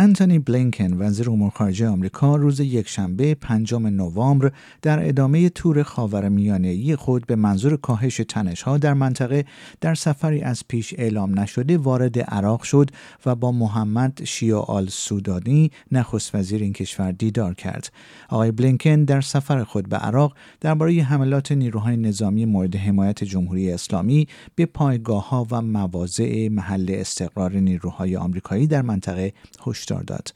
انتونی بلینکن وزیر امور خارجه آمریکا روز یکشنبه پنجم نوامبر در ادامه تور خاورمیانه‌ای خود به منظور کاهش تنش‌ها در منطقه در سفری از پیش اعلام نشده وارد عراق شد و با محمد شیا آل سودانی نخست وزیر این کشور دیدار کرد. آقای بلینکن در سفر خود به عراق درباره حملات نیروهای نظامی مورد حمایت جمهوری اسلامی به پایگاه‌ها و مواضع محل استقرار نیروهای آمریکایی در منطقه هشدار داد.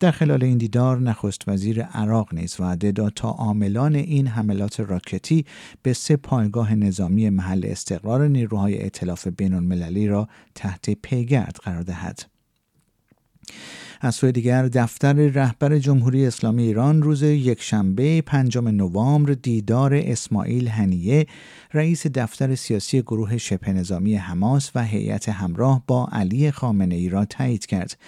در خلال این دیدار نخست وزیر عراق نیز وعده داد تا عاملان این حملات راکتی به سه پایگاه نظامی محل استقرار نیروهای ائتلاف بین المللی را تحت پیگرد قرار دهد. از سوی دیگر دفتر رهبر جمهوری اسلامی ایران روز یکشنبه پنجم نوامبر دیدار اسماعیل هنیه رئیس دفتر سیاسی گروه شبه نظامی حماس و هیئت همراه با علی خامنه ای را تایید کرد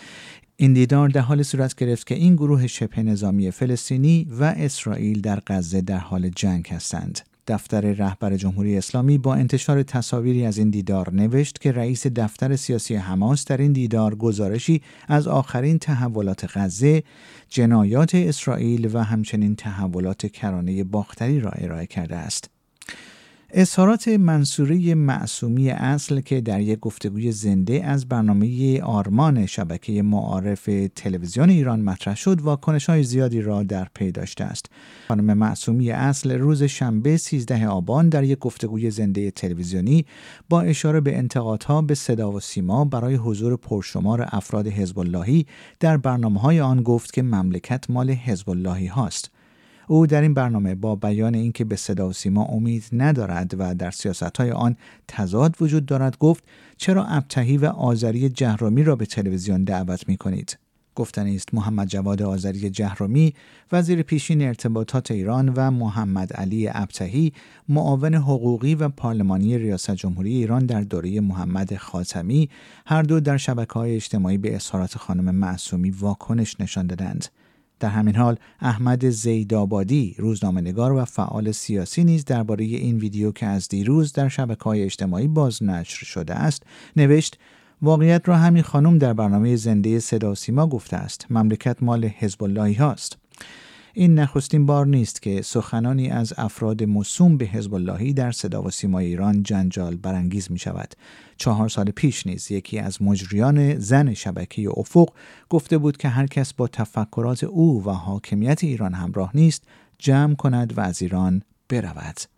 این دیدار در حال صورت گرفت که این گروه شبه نظامی فلسطینی و اسرائیل در غزه در حال جنگ هستند. دفتر رهبر جمهوری اسلامی با انتشار تصاویری از این دیدار نوشت که رئیس دفتر سیاسی حماس در این دیدار گزارشی از آخرین تحولات غزه، جنایات اسرائیل و همچنین تحولات کرانه باختری را ارائه کرده است. اظهارات منصوری معصومی اصل که در یک گفتگوی زنده از برنامه آرمان شبکه معارف تلویزیون ایران مطرح شد واکنش های زیادی را در پی داشته است. خانم معصومی اصل روز شنبه 13 آبان در یک گفتگوی زنده تلویزیونی با اشاره به انتقادها به صدا و سیما برای حضور پرشمار افراد حزب اللهی در برنامه های آن گفت که مملکت مال حزب اللهی هاست. او در این برنامه با بیان اینکه به صدا و سیما امید ندارد و در های آن تضاد وجود دارد گفت چرا ابتهی و آذری جهرومی را به تلویزیون دعوت می کنید؟ گفتنی است محمد جواد آذری جهرومی وزیر پیشین ارتباطات ایران و محمد علی ابتهی معاون حقوقی و پارلمانی ریاست جمهوری ایران در دوره محمد خاتمی هر دو در شبکه های اجتماعی به اظهارات خانم معصومی واکنش نشان دادند در همین حال احمد زیدآبادی روزنامه‌نگار و فعال سیاسی نیز درباره این ویدیو که از دیروز در های اجتماعی بازنشر شده است نوشت واقعیت را همین خانم در برنامه زنده صدا سیما گفته است. مملکت مال حزب هاست. این نخستین بار نیست که سخنانی از افراد مصوم به حزب اللهی در صدا و سیمای ایران جنجال برانگیز می شود. چهار سال پیش نیز یکی از مجریان زن شبکه افق گفته بود که هر کس با تفکرات او و حاکمیت ایران همراه نیست جمع کند و از ایران برود.